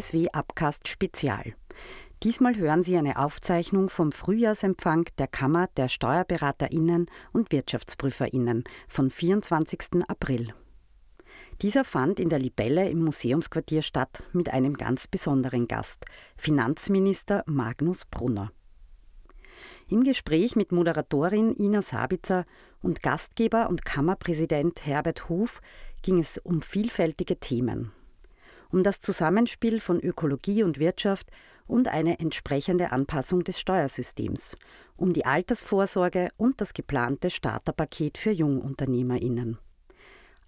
KSW Abcast Spezial. Diesmal hören Sie eine Aufzeichnung vom Frühjahrsempfang der Kammer der Steuerberaterinnen und Wirtschaftsprüferinnen vom 24. April. Dieser fand in der Libelle im Museumsquartier statt mit einem ganz besonderen Gast, Finanzminister Magnus Brunner. Im Gespräch mit Moderatorin Ina Sabitzer und Gastgeber und Kammerpräsident Herbert Huf ging es um vielfältige Themen. Um das Zusammenspiel von Ökologie und Wirtschaft und eine entsprechende Anpassung des Steuersystems, um die Altersvorsorge und das geplante Starterpaket für Jungunternehmerinnen.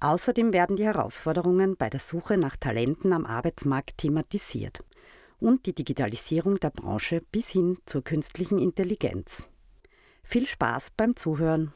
Außerdem werden die Herausforderungen bei der Suche nach Talenten am Arbeitsmarkt thematisiert und die Digitalisierung der Branche bis hin zur künstlichen Intelligenz. Viel Spaß beim Zuhören.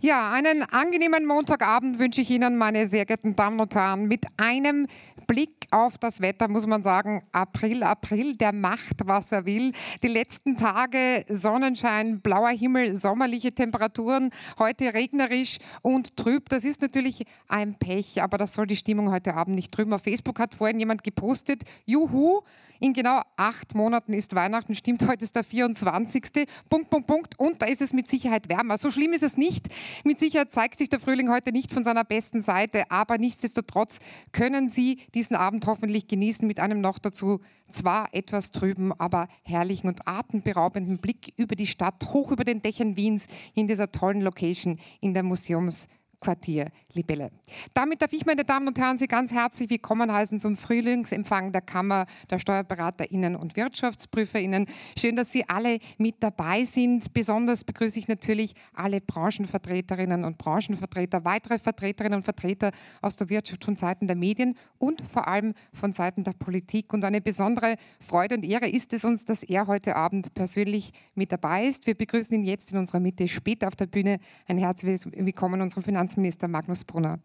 Ja, einen angenehmen Montagabend wünsche ich Ihnen, meine sehr geehrten Damen und Herren. Mit einem Blick auf das Wetter muss man sagen, April, April, der macht, was er will. Die letzten Tage Sonnenschein, blauer Himmel, sommerliche Temperaturen, heute regnerisch und trüb. Das ist natürlich ein Pech, aber das soll die Stimmung heute Abend nicht trüben. Auf Facebook hat vorhin jemand gepostet, juhu, in genau acht Monaten ist Weihnachten, stimmt, heute ist der 24. Punkt, Punkt, Punkt. Und da ist es mit Sicherheit wärmer. So schlimm ist es nicht. Mit Sicherheit zeigt sich der Frühling heute nicht von seiner besten Seite, aber nichtsdestotrotz können Sie diesen Abend hoffentlich genießen mit einem noch dazu zwar etwas trüben, aber herrlichen und atemberaubenden Blick über die Stadt, hoch über den Dächern Wiens in dieser tollen Location in der Museums- Quartier Libelle. Damit darf ich, meine Damen und Herren, Sie ganz herzlich willkommen heißen zum Frühlingsempfang der Kammer der SteuerberaterInnen und WirtschaftsprüferInnen. Schön, dass Sie alle mit dabei sind. Besonders begrüße ich natürlich alle Branchenvertreterinnen und Branchenvertreter, weitere Vertreterinnen und Vertreter aus der Wirtschaft von Seiten der Medien und vor allem von Seiten der Politik. Und eine besondere Freude und Ehre ist es uns, dass er heute Abend persönlich mit dabei ist. Wir begrüßen ihn jetzt in unserer Mitte, später auf der Bühne. Ein herzliches Willkommen unserem Finanz Finanzminister Magnus Brunner.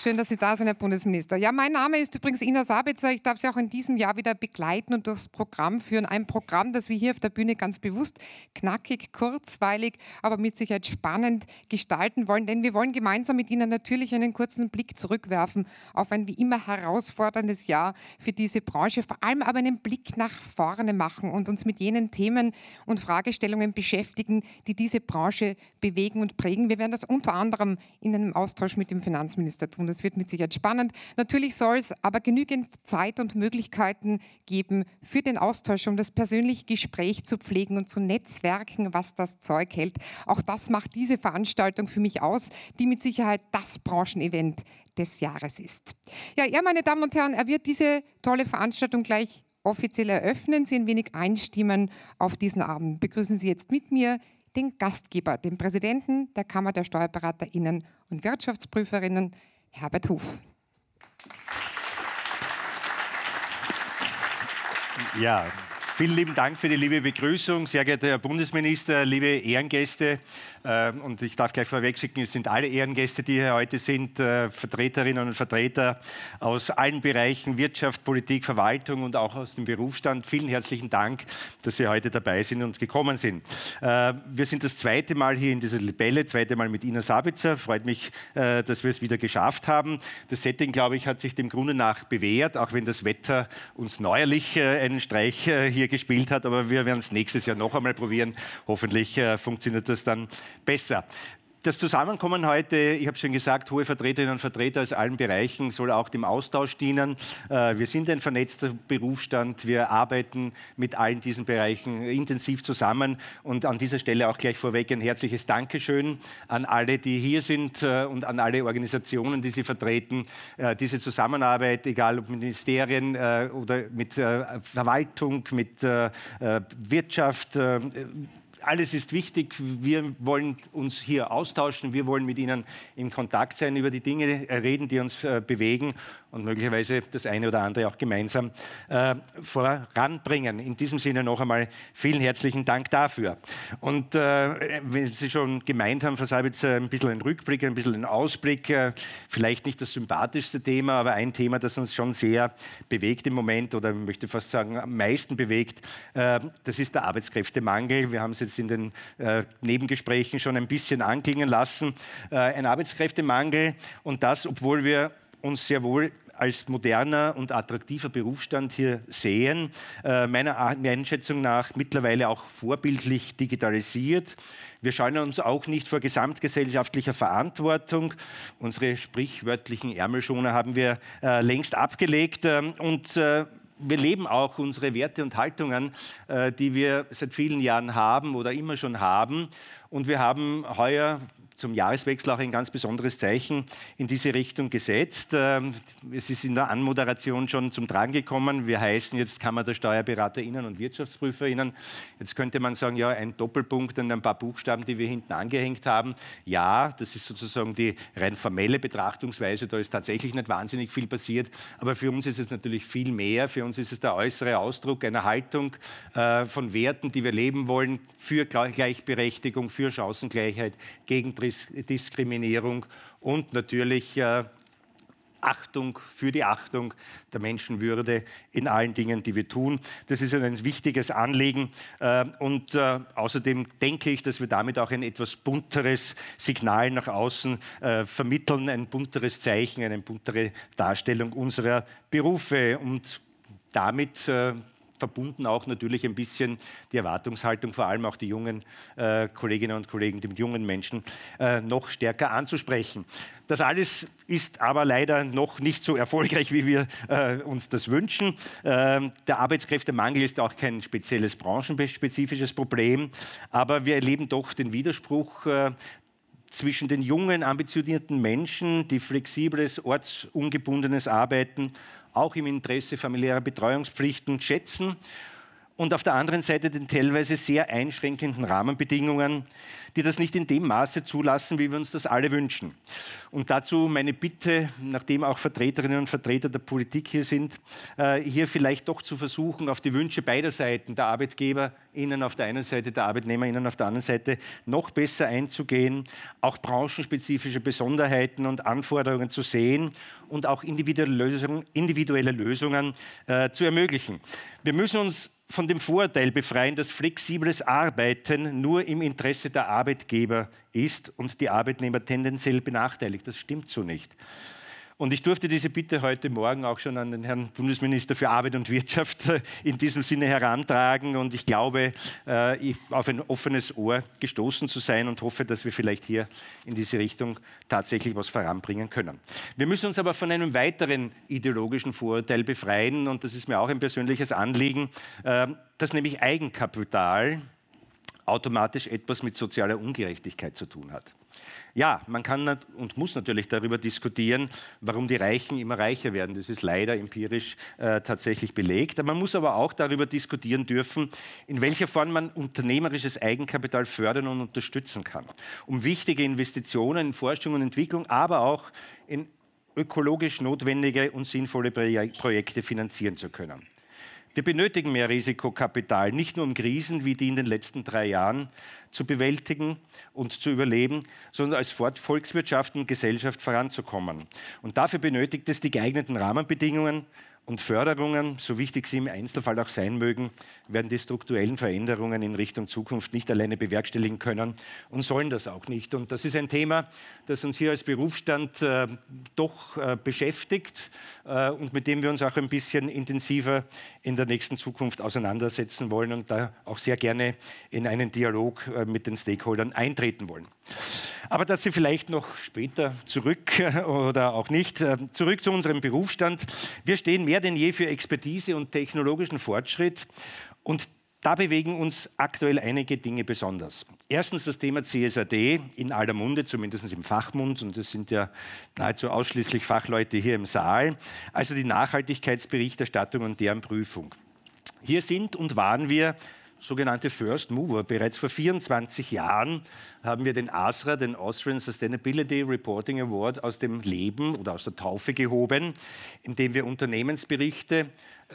Schön, dass Sie da sind, Herr Bundesminister. Ja, mein Name ist übrigens Ina Sabitzer. Ich darf Sie auch in diesem Jahr wieder begleiten und durchs Programm führen. Ein Programm, das wir hier auf der Bühne ganz bewusst knackig, kurzweilig, aber mit Sicherheit spannend gestalten wollen. Denn wir wollen gemeinsam mit Ihnen natürlich einen kurzen Blick zurückwerfen auf ein wie immer herausforderndes Jahr für diese Branche. Vor allem aber einen Blick nach vorne machen und uns mit jenen Themen und Fragestellungen beschäftigen, die diese Branche bewegen und prägen. Wir werden das unter anderem in einem Austausch mit dem Finanzminister tun. Das wird mit Sicherheit spannend. Natürlich soll es aber genügend Zeit und Möglichkeiten geben für den Austausch, um das persönliche Gespräch zu pflegen und zu netzwerken, was das Zeug hält. Auch das macht diese Veranstaltung für mich aus, die mit Sicherheit das Branchenevent des Jahres ist. Ja, ja, meine Damen und Herren, er wird diese tolle Veranstaltung gleich offiziell eröffnen, Sie ein wenig einstimmen auf diesen Abend. Begrüßen Sie jetzt mit mir den Gastgeber, den Präsidenten der Kammer der Steuerberaterinnen und Wirtschaftsprüferinnen, Herbert Huf. Ja, vielen lieben Dank für die liebe Begrüßung, sehr geehrter Herr Bundesminister, liebe Ehrengäste. Ähm, und ich darf gleich vorwegschicken, es sind alle Ehrengäste, die hier heute sind, äh, Vertreterinnen und Vertreter aus allen Bereichen Wirtschaft, Politik, Verwaltung und auch aus dem Berufsstand. Vielen herzlichen Dank, dass Sie heute dabei sind und gekommen sind. Äh, wir sind das zweite Mal hier in dieser Libelle, zweite Mal mit Ina Sabitzer. Freut mich, äh, dass wir es wieder geschafft haben. Das Setting, glaube ich, hat sich dem Grunde nach bewährt, auch wenn das Wetter uns neuerlich einen Streich hier gespielt hat. Aber wir werden es nächstes Jahr noch einmal probieren. Hoffentlich funktioniert das dann besser. Das Zusammenkommen heute, ich habe schon gesagt, hohe Vertreterinnen und Vertreter aus allen Bereichen soll auch dem Austausch dienen. Äh, wir sind ein vernetzter Berufsstand, wir arbeiten mit allen diesen Bereichen intensiv zusammen und an dieser Stelle auch gleich vorweg ein herzliches Dankeschön an alle, die hier sind äh, und an alle Organisationen, die sie vertreten. Äh, diese Zusammenarbeit, egal ob Ministerien oder mit Verwaltung, mit Wirtschaft, alles ist wichtig. Wir wollen uns hier austauschen. Wir wollen mit Ihnen in Kontakt sein, über die Dinge reden, die uns äh, bewegen und möglicherweise das eine oder andere auch gemeinsam äh, voranbringen. In diesem Sinne noch einmal vielen herzlichen Dank dafür. Und äh, wenn Sie schon gemeint haben, Frau Sabitz, ein bisschen ein Rückblick, ein bisschen ein Ausblick, äh, vielleicht nicht das sympathischste Thema, aber ein Thema, das uns schon sehr bewegt im Moment oder ich möchte fast sagen am meisten bewegt, äh, das ist der Arbeitskräftemangel. Wir haben es jetzt in den äh, Nebengesprächen schon ein bisschen anklingen lassen. Äh, ein Arbeitskräftemangel und das, obwohl wir uns sehr wohl als moderner und attraktiver Berufsstand hier sehen. Äh, meiner Einschätzung nach mittlerweile auch vorbildlich digitalisiert. Wir scheuen uns auch nicht vor gesamtgesellschaftlicher Verantwortung. Unsere sprichwörtlichen Ärmelschoner haben wir äh, längst abgelegt. Ähm, und äh, wir leben auch unsere Werte und Haltungen, äh, die wir seit vielen Jahren haben oder immer schon haben. Und wir haben heuer zum Jahreswechsel auch ein ganz besonderes Zeichen in diese Richtung gesetzt. Ähm, es ist in der Anmoderation schon zum Tragen gekommen. Wir heißen jetzt Kammer der SteuerberaterInnen und WirtschaftsprüferInnen. Jetzt könnte man sagen, ja, ein Doppelpunkt und ein paar Buchstaben, die wir hinten angehängt haben. Ja, das ist sozusagen die rein formelle Betrachtungsweise. Da ist tatsächlich nicht wahnsinnig viel passiert. Aber für uns ist es natürlich viel mehr. Für uns ist es der äußere Ausdruck einer Haltung äh, von Werten, die wir leben wollen, für Gleichberechtigung, für Chancengleichheit, gegen Diskriminierung und natürlich äh, Achtung für die Achtung der Menschenwürde in allen Dingen, die wir tun. Das ist ein wichtiges Anliegen. Äh, und äh, außerdem denke ich, dass wir damit auch ein etwas bunteres Signal nach außen vermitteln, ein bunteres Zeichen, eine buntere Darstellung unserer Berufe. Und damit verbunden auch natürlich ein bisschen die Erwartungshaltung, vor allem auch die jungen äh, Kolleginnen und Kollegen, die jungen Menschen äh, noch stärker anzusprechen. Das alles ist aber leider noch nicht so erfolgreich, wie wir äh, uns das wünschen. Ähm, der Arbeitskräftemangel ist auch kein spezielles branchenspezifisches Problem, aber wir erleben doch den Widerspruch, äh, zwischen den jungen, ambitionierten Menschen, die flexibles, ortsungebundenes Arbeiten auch im Interesse familiärer Betreuungspflichten schätzen und auf der anderen Seite den teilweise sehr einschränkenden Rahmenbedingungen, die das nicht in dem Maße zulassen, wie wir uns das alle wünschen. Und dazu meine Bitte, nachdem auch Vertreterinnen und Vertreter der Politik hier sind, äh, hier vielleicht doch zu versuchen, auf die Wünsche beider Seiten, der ArbeitgeberInnen auf der einen Seite, der ArbeitnehmerInnen auf der anderen Seite, noch besser einzugehen, auch branchenspezifische Besonderheiten und Anforderungen zu sehen und auch individuelle Lösungen, individuelle Lösungen äh, zu ermöglichen. Wir müssen uns von dem Vorurteil befreien, dass flexibles Arbeiten nur im Interesse der Arbeitgeber ist und die Arbeitnehmer tendenziell benachteiligt. Das stimmt so nicht. Und ich durfte diese Bitte heute Morgen auch schon an den Herrn Bundesminister für Arbeit und Wirtschaft äh, in diesem Sinne herantragen. Und ich glaube, äh, auf ein offenes Ohr gestoßen zu sein und hoffe, dass wir vielleicht hier in diese Richtung tatsächlich was voranbringen können. Wir müssen uns aber von einem weiteren ideologischen Vorurteil befreien. Und das ist mir auch ein persönliches Anliegen, äh, dass nämlich Eigenkapital automatisch etwas mit sozialer Ungerechtigkeit zu tun hat. Ja, man kann und muss natürlich darüber diskutieren, warum die Reichen immer reicher werden. Das ist leider empirisch äh, tatsächlich belegt. Man muss aber auch darüber diskutieren dürfen, in welcher Form man unternehmerisches Eigenkapital fördern und unterstützen kann, um wichtige Investitionen in Forschung und Entwicklung, aber auch in ökologisch notwendige und sinnvolle Projekte finanzieren zu können. Wir benötigen mehr Risikokapital, nicht nur um Krisen wie die in den letzten drei Jahren zu bewältigen und zu überleben, sondern als Volkswirtschaft und Gesellschaft voranzukommen. Und dafür benötigt es die geeigneten Rahmenbedingungen und Förderungen, so wichtig sie im Einzelfall auch sein mögen, werden die strukturellen Veränderungen in Richtung Zukunft nicht alleine bewerkstelligen können und sollen das auch nicht. Und das ist ein Thema, das uns hier als Berufsstand äh, doch äh, beschäftigt äh, und mit dem wir uns auch ein bisschen intensiver in der nächsten Zukunft auseinandersetzen wollen und da auch sehr gerne in einen Dialog äh, mit den Stakeholdern eintreten wollen. Aber dass Sie vielleicht noch später zurück oder auch nicht, äh, zurück zu unserem Berufsstand. Wir stehen mehr denn je für Expertise und technologischen Fortschritt und da bewegen uns aktuell einige Dinge besonders. Erstens das Thema CSRD in aller Munde, zumindest im Fachmund, und es sind ja nahezu ausschließlich Fachleute hier im Saal, also die Nachhaltigkeitsberichterstattung und deren Prüfung. Hier sind und waren wir sogenannte First Mover. Bereits vor 24 Jahren haben wir den ASRA, den Austrian Sustainability Reporting Award, aus dem Leben oder aus der Taufe gehoben, indem wir Unternehmensberichte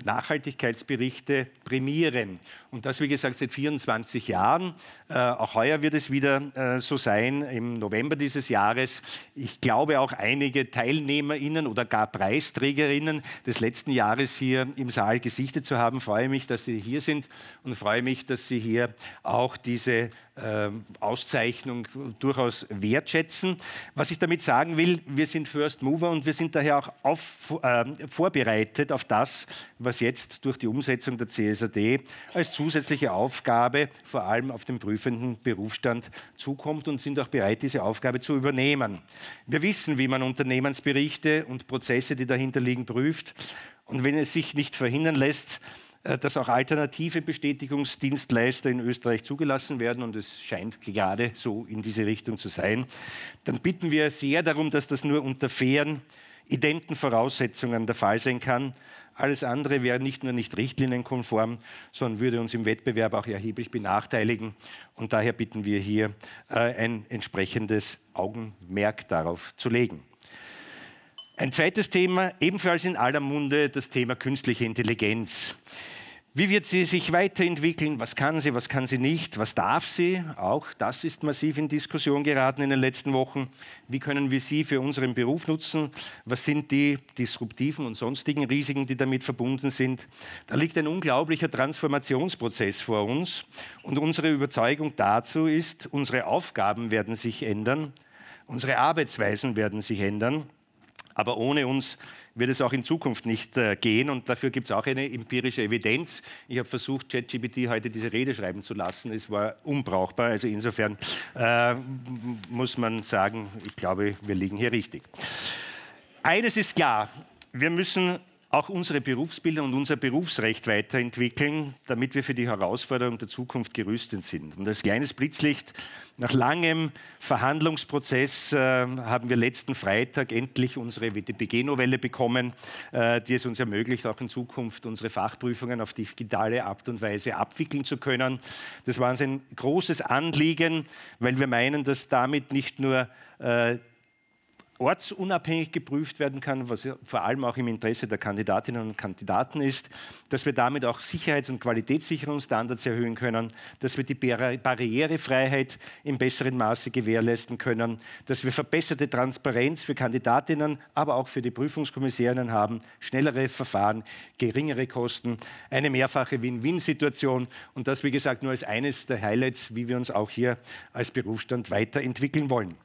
Nachhaltigkeitsberichte prämieren. Und das, wie gesagt, seit 24 Jahren. Äh, auch heuer wird es wieder äh, so sein, im November dieses Jahres. Ich glaube, auch einige TeilnehmerInnen oder gar PreisträgerInnen des letzten Jahres hier im Saal gesichtet zu haben. Freue mich, dass Sie hier sind und freue mich, dass Sie hier auch diese äh, Auszeichnung durchaus wertschätzen. Was ich damit sagen will, wir sind First Mover und wir sind daher auch auf, äh, vorbereitet auf das, was jetzt durch die Umsetzung der CSRD als zusätzliche Aufgabe vor allem auf den prüfenden Berufsstand zukommt und sind auch bereit, diese Aufgabe zu übernehmen. Wir wissen, wie man Unternehmensberichte und Prozesse, die dahinter liegen, prüft. Und wenn es sich nicht verhindern lässt, dass auch alternative Bestätigungsdienstleister in Österreich zugelassen werden und es scheint gerade so in diese Richtung zu sein, dann bitten wir sehr darum, dass das nur unter fairen, identen Voraussetzungen der Fall sein kann. Alles andere wäre nicht nur nicht richtlinienkonform, sondern würde uns im Wettbewerb auch erheblich benachteiligen. Und daher bitten wir hier äh, ein entsprechendes Augenmerk darauf zu legen. Ein zweites Thema, ebenfalls in aller Munde, das Thema künstliche Intelligenz. Wie wird sie sich weiterentwickeln? Was kann sie, was kann sie nicht? Was darf sie? Auch das ist massiv in Diskussion geraten in den letzten Wochen. Wie können wir sie für unseren Beruf nutzen? Was sind die disruptiven und sonstigen Risiken, die damit verbunden sind? Da liegt ein unglaublicher Transformationsprozess vor uns. Und unsere Überzeugung dazu ist, unsere Aufgaben werden sich ändern, unsere Arbeitsweisen werden sich ändern. Aber ohne uns wird es auch in Zukunft nicht äh, gehen und dafür gibt es auch eine empirische Evidenz. Ich habe versucht, ChatGPT heute diese Rede schreiben zu lassen. Es war unbrauchbar. Also insofern äh, muss man sagen, ich glaube, wir liegen hier richtig. Eines ist klar, wir müssen auch unsere Berufsbilder und unser Berufsrecht weiterentwickeln, damit wir für die Herausforderung der Zukunft gerüstet sind. Und als kleines Blitzlicht, nach langem Verhandlungsprozess äh, haben wir letzten Freitag endlich unsere WTPG-Novelle bekommen, äh, die es uns ermöglicht, auch in Zukunft unsere Fachprüfungen auf digitale Art und Weise abwickeln zu können. Das war uns ein großes Anliegen, weil wir meinen, dass damit nicht nur äh, ortsunabhängig geprüft werden kann, was vor allem auch im Interesse der Kandidatinnen und Kandidaten ist, dass wir damit auch Sicherheits- und Qualitätssicherungsstandards erhöhen können, dass wir die Barrierefreiheit in besseren Maße gewährleisten können, dass wir verbesserte Transparenz für Kandidatinnen, aber auch für die Prüfungskommissärinnen haben, schnellere Verfahren, geringere Kosten, eine mehrfache Win-Win-Situation und das, wie gesagt, nur als eines der Highlights, wie wir uns auch hier als Berufsstand weiterentwickeln wollen.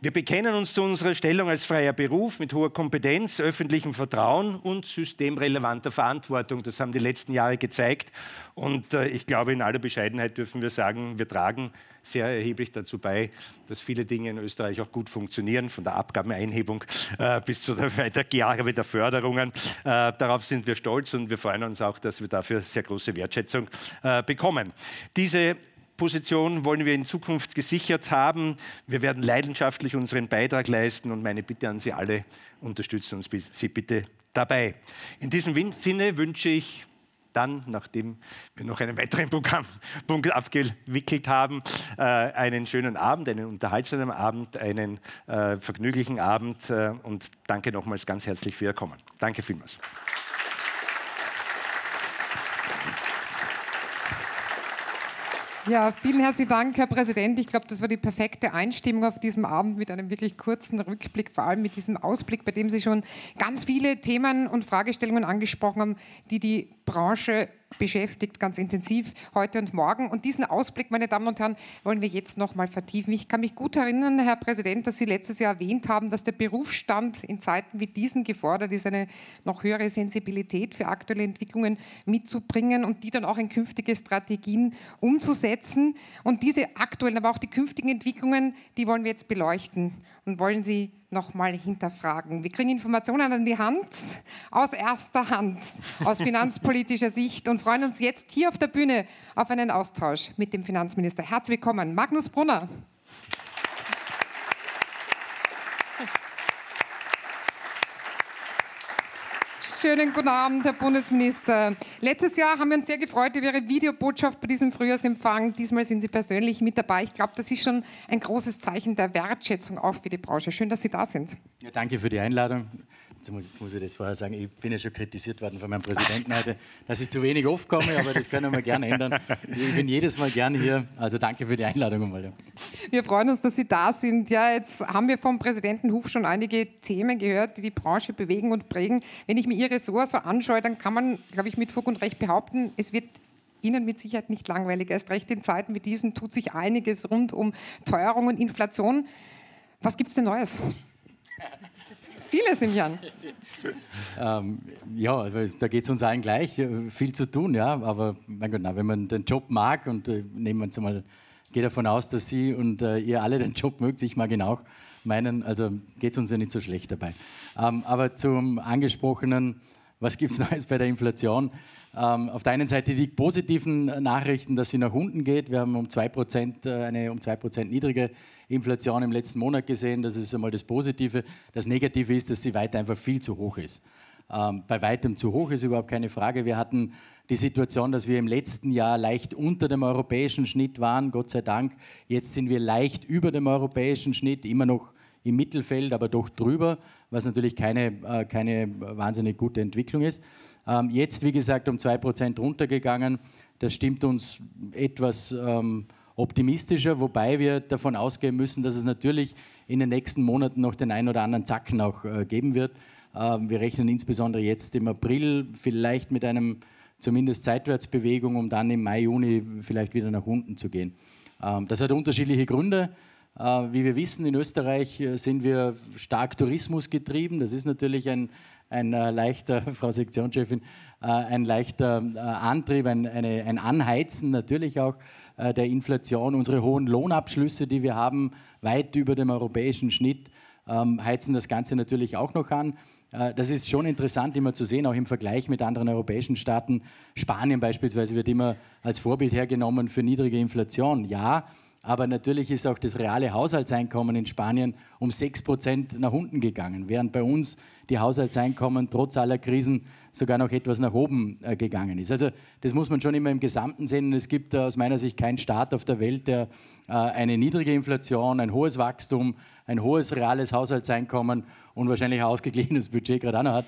Wir bekennen uns zu unserer Stelle Stellung als freier Beruf mit hoher Kompetenz, öffentlichem Vertrauen und systemrelevanter Verantwortung. Das haben die letzten Jahre gezeigt. Und äh, ich glaube, in aller Bescheidenheit dürfen wir sagen, wir tragen sehr erheblich dazu bei, dass viele Dinge in Österreich auch gut funktionieren, von der Abgabeneinhebung äh, bis zu der Weitergabe der Förderungen. Äh, darauf sind wir stolz und wir freuen uns auch, dass wir dafür sehr große Wertschätzung äh, bekommen. Diese Position wollen wir in Zukunft gesichert haben. Wir werden leidenschaftlich unseren Beitrag leisten und meine Bitte an Sie alle, unterstützen uns Sie bitte dabei. In diesem Sinne wünsche ich dann, nachdem wir noch einen weiteren Programmpunkt abgewickelt haben, äh, einen schönen Abend, einen unterhaltsamen Abend, einen äh, vergnüglichen Abend äh, und danke nochmals ganz herzlich für Ihr Kommen. Danke vielmals. Ja, vielen herzlichen Dank, Herr Präsident. Ich glaube, das war die perfekte Einstimmung auf diesem Abend mit einem wirklich kurzen Rückblick, vor allem mit diesem Ausblick, bei dem Sie schon ganz viele Themen und Fragestellungen angesprochen haben, die die Branche beschäftigt, ganz intensiv heute und morgen. Und diesen Ausblick, meine Damen und Herren, wollen wir jetzt noch mal vertiefen. Ich kann mich gut erinnern, Herr Präsident, dass Sie letztes Jahr erwähnt haben, dass der Berufsstand in Zeiten wie diesen gefordert ist, eine noch höhere Sensibilität für aktuelle Entwicklungen mitzubringen und die dann auch in künftige Strategien umzusetzen. Und diese aktuellen, aber auch die künftigen Entwicklungen, die wollen wir jetzt beleuchten und wollen sie nochmal hinterfragen. Wir kriegen Informationen an die Hand, aus erster Hand, aus finanzpolitischer Sicht und freuen uns jetzt hier auf der Bühne auf einen Austausch mit dem Finanzminister. Herzlich willkommen, Magnus Brunner. Schönen guten Abend, Herr Bundesminister. Letztes Jahr haben wir uns sehr gefreut über Ihre Videobotschaft bei diesem Frühjahrsempfang. Diesmal sind Sie persönlich mit dabei. Ich glaube, das ist schon ein großes Zeichen der Wertschätzung auch für die Branche. Schön, dass Sie da sind. Ja, danke für die Einladung. Jetzt muss, jetzt muss, ich das vorher sagen, ich bin ja schon kritisiert worden von meinem Präsidenten heute, dass ich zu wenig oft komme, aber das können wir gerne ändern. Ich bin jedes Mal gern hier, also danke für die Einladung einmal. Wir freuen uns, dass Sie da sind. Ja, jetzt haben wir vom Präsidenten Huf schon einige Themen gehört, die die Branche bewegen und prägen. Wenn ich mir Ihr Ressort so anschaue, dann kann man, glaube ich, mit Fug und Recht behaupten, es wird Ihnen mit Sicherheit nicht langweilig. Erst recht in Zeiten wie diesen tut sich einiges rund um Teuerung und Inflation. Was gibt es denn Neues? Vieles nehme ich an. ähm, ja, also da geht es uns allen gleich. Äh, viel zu tun, ja. Aber mein Gott, na, wenn man den Job mag und äh, nehmen wir uns mal, gehe davon aus, dass Sie und äh, ihr alle den Job mögt, ich mag ihn auch meinen, also geht es uns ja nicht so schlecht dabei. Ähm, aber zum angesprochenen, was gibt es Neues bei der Inflation? Ähm, auf der einen Seite die positiven Nachrichten, dass sie nach unten geht. Wir haben um 2%, äh, eine um 2% niedrige Inflation im letzten Monat gesehen. Das ist einmal das Positive. Das Negative ist, dass sie weiter einfach viel zu hoch ist. Ähm, bei weitem zu hoch ist überhaupt keine Frage. Wir hatten die Situation, dass wir im letzten Jahr leicht unter dem europäischen Schnitt waren, Gott sei Dank. Jetzt sind wir leicht über dem europäischen Schnitt, immer noch im Mittelfeld, aber doch drüber, was natürlich keine, äh, keine wahnsinnig gute Entwicklung ist. Ähm, jetzt, wie gesagt, um 2% runtergegangen. Das stimmt uns etwas ähm, optimistischer, wobei wir davon ausgehen müssen, dass es natürlich in den nächsten Monaten noch den einen oder anderen Zacken auch äh, geben wird. Ähm, wir rechnen insbesondere jetzt im April vielleicht mit einem zumindest Seitwärtsbewegung, um dann im Mai, Juni vielleicht wieder nach unten zu gehen. Ähm, das hat unterschiedliche Gründe. Äh, wie wir wissen, in Österreich äh, sind wir stark tourismusgetrieben. Das ist natürlich ein, ein leichter, Frau Sektionschefin, ein leichter Antrieb, ein, eine, ein Anheizen natürlich auch äh, der Inflation. Unsere hohen Lohnabschlüsse, die wir haben, weit über dem europäischen Schnitt, ähm, heizen das Ganze natürlich auch noch an. Äh, das ist schon interessant immer zu sehen, auch im Vergleich mit anderen europäischen Staaten. Spanien beispielsweise wird immer als Vorbild hergenommen für niedrige Inflation. Ja, aber natürlich ist auch das reale Haushaltseinkommen in Spanien um 6% nach unten gegangen, während bei uns die Haushaltseinkommen trotz aller Krisen sogar noch etwas nach oben äh, gegangen ist. Also das muss man schon immer im Gesamten sehen. Es gibt äh, aus meiner Sicht keinen Staat auf der Welt, der äh, eine niedrige Inflation, ein hohes Wachstum, ein hohes reales Haushaltseinkommen und wahrscheinlich ein ausgeglichenes Budget gerade auch noch hat.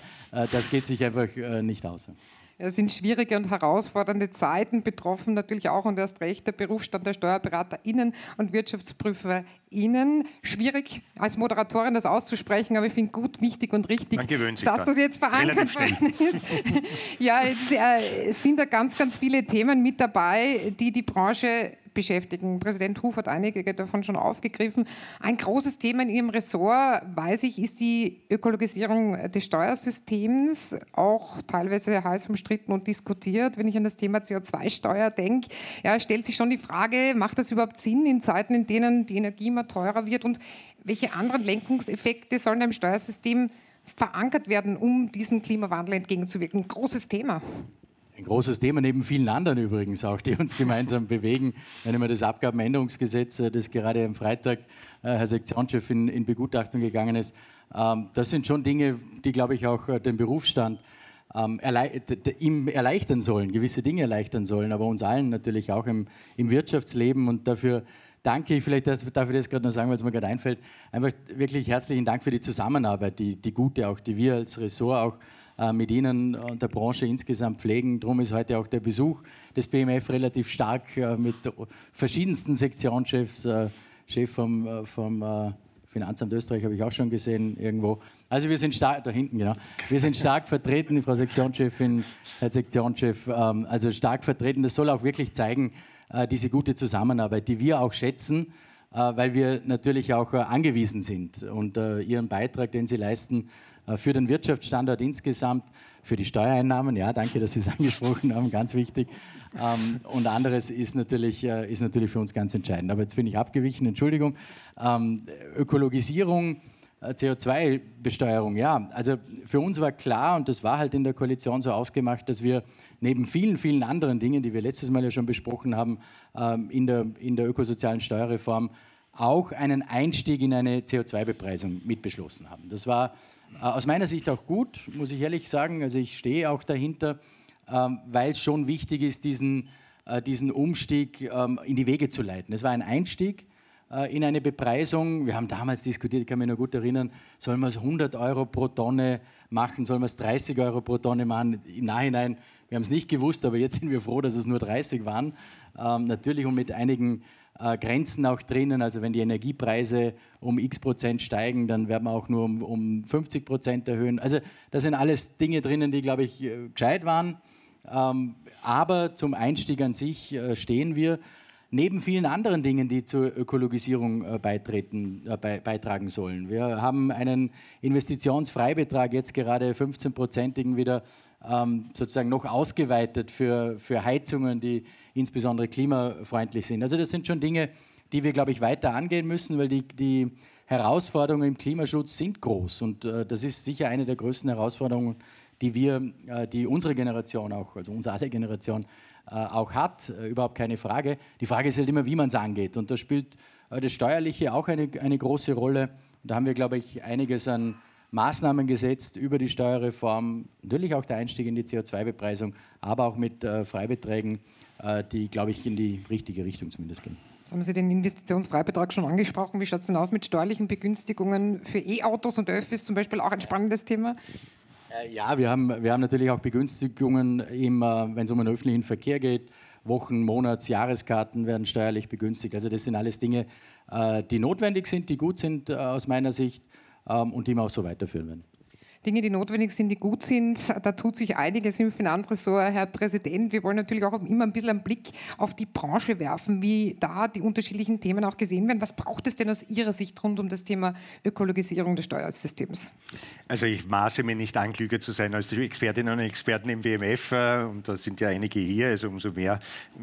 das geht sich einfach nicht aus. Es sind schwierige und herausfordernde Zeiten, betroffen natürlich auch und erst recht der Berufsstand der SteuerberaterInnen und WirtschaftsprüferInnen. Schwierig als Moderatorin das auszusprechen, aber ich finde gut, wichtig und richtig, dass das jetzt verankert worden ist. ja, es sind da ganz, ganz viele Themen mit dabei, die die Branche beschäftigen. Präsident Huf hat einige davon schon aufgegriffen. Ein großes Thema in Ihrem Ressort, weiß ich, ist die Ökologisierung des Steuersystems, auch teilweise heiß umstritten und diskutiert. Wenn ich an das Thema CO2-Steuer denke, ja, stellt sich schon die Frage, macht das überhaupt Sinn in Zeiten, in denen die Energie immer teurer wird und welche anderen Lenkungseffekte sollen im Steuersystem verankert werden, um diesem Klimawandel entgegenzuwirken? Großes Thema. Ein großes Thema neben vielen anderen übrigens auch, die uns gemeinsam bewegen. Wenn man das Abgabenänderungsgesetz, äh, das gerade am Freitag äh, Herr Sektionschef in, in Begutachtung gegangen ist, ähm, das sind schon Dinge, die, glaube ich, auch äh, den Berufsstand ihm erleichtern sollen, gewisse Dinge erleichtern sollen, aber uns allen natürlich auch im, im Wirtschaftsleben. Und dafür danke ich, vielleicht das, darf ich das gerade noch sagen, weil es mir gerade einfällt, einfach wirklich herzlichen Dank für die Zusammenarbeit, die, die gute auch, die wir als Ressort auch mit Ihnen und der Branche insgesamt pflegen. Darum ist heute auch der Besuch des BMF relativ stark äh, mit verschiedensten Sektionschefs, äh, Chef vom, vom Finanzamt Österreich habe ich auch schon gesehen irgendwo. Also wir sind stark, da hinten genau, wir sind stark vertreten, Frau Sektionschefin, Herr Sektionschef, ähm, also stark vertreten. Das soll auch wirklich zeigen, diese gute Zusammenarbeit, die wir auch schätzen, weil wir natürlich auch angewiesen sind und Ihren Beitrag, den Sie leisten, äh, für den Wirtschaftsstandort insgesamt, für die Steuereinnahmen, ja, danke, dass Sie es angesprochen haben, ganz wichtig. Ähm, und anderes ist natürlich, äh, ist natürlich für uns ganz entscheidend. Aber jetzt bin ich abgewichen, Entschuldigung. Ähm, Ökologisierung, äh, CO2-Besteuerung, ja, also für uns war klar, und das war halt in der Koalition so ausgemacht, dass wir neben vielen, vielen anderen Dingen, die wir letztes Mal ja schon besprochen haben, ähm, in der, in der ökosozialen Steuerreform auch einen Einstieg in eine CO2-Bepreisung mitbeschlossen haben. Das war äh, aus meiner Sicht auch gut, muss ich ehrlich sagen. Also ich stehe auch dahinter, ähm, weil es schon wichtig ist, diesen, äh, diesen Umstieg ähm, in die Wege zu leiten. Es war ein Einstieg, äh, in eine Bepreisung. Wir haben damals diskutiert, ich kann mich noch gut erinnern, sollen wir es 100 Euro pro Tonne machen, sollen wir es 30 Euro pro Tonne machen? Im Nachhinein, wir haben es nicht gewusst, aber jetzt sind wir froh, dass es nur 30 waren. Ähm, natürlich und mit einigen äh, Grenzen auch drinnen. Also wenn die Energiepreise um x Prozent steigen, dann werden wir auch nur um, um 50 Prozent erhöhen. Also da sind alles Dinge drinnen, die, glaube ich, äh, gescheit waren. Ähm, aber zum Einstieg an sich äh, stehen wir neben vielen anderen Dingen, die zur Ökologisierung äh, beitreten, äh, beitragen sollen. Wir haben einen Investitionsfreibetrag, jetzt gerade 15-prozentigen wieder ähm, sozusagen noch ausgeweitet für, für Heizungen, die insbesondere klimafreundlich sind. Also das sind schon Dinge, die wir, glaube ich, weiter angehen müssen, weil die, die Herausforderungen im Klimaschutz sind groß. Und äh, das ist sicher eine der größten Herausforderungen, die wir, äh, die unsere Generation auch, also unsere alle Generation äh, auch hat, äh, überhaupt keine Frage. Die Frage ist halt immer, wie man es angeht. Und da spielt das Steuerliche auch eine, eine große Rolle. Und da haben wir, glaube ich, einiges an Maßnahmen gesetzt über die Steuerreform, natürlich auch der Einstieg in die CO2-Bepreisung, aber auch mit Freibeträgen, die, glaube ich, in die richtige Richtung zumindest gehen. Jetzt haben Sie den Investitionsfreibetrag schon angesprochen. Wie schaut es denn aus mit steuerlichen Begünstigungen für E-Autos und Öffis zum Beispiel? Auch ein spannendes Thema. Äh, ja, wir haben, wir haben natürlich auch Begünstigungen, wenn es um den öffentlichen Verkehr geht. Wochen-, Monats-, Jahreskarten werden steuerlich begünstigt. Also das sind alles Dinge, äh, die notwendig sind, die gut sind äh, aus meiner Sicht ähm, und die wir auch so weiterführen werden. Dinge, die notwendig sind, die gut sind. Da tut sich einiges im Finanzressort, Herr Präsident. Wir wollen natürlich auch immer ein bisschen einen Blick auf die Branche werfen, wie da die unterschiedlichen Themen auch gesehen werden. Was braucht es denn aus Ihrer Sicht rund um das Thema Ökologisierung des Steuersystems? Also ich maße mir nicht an, klüger zu sein als die Expertinnen und Experten im WMF. Äh, und da sind ja einige hier, also umso mehr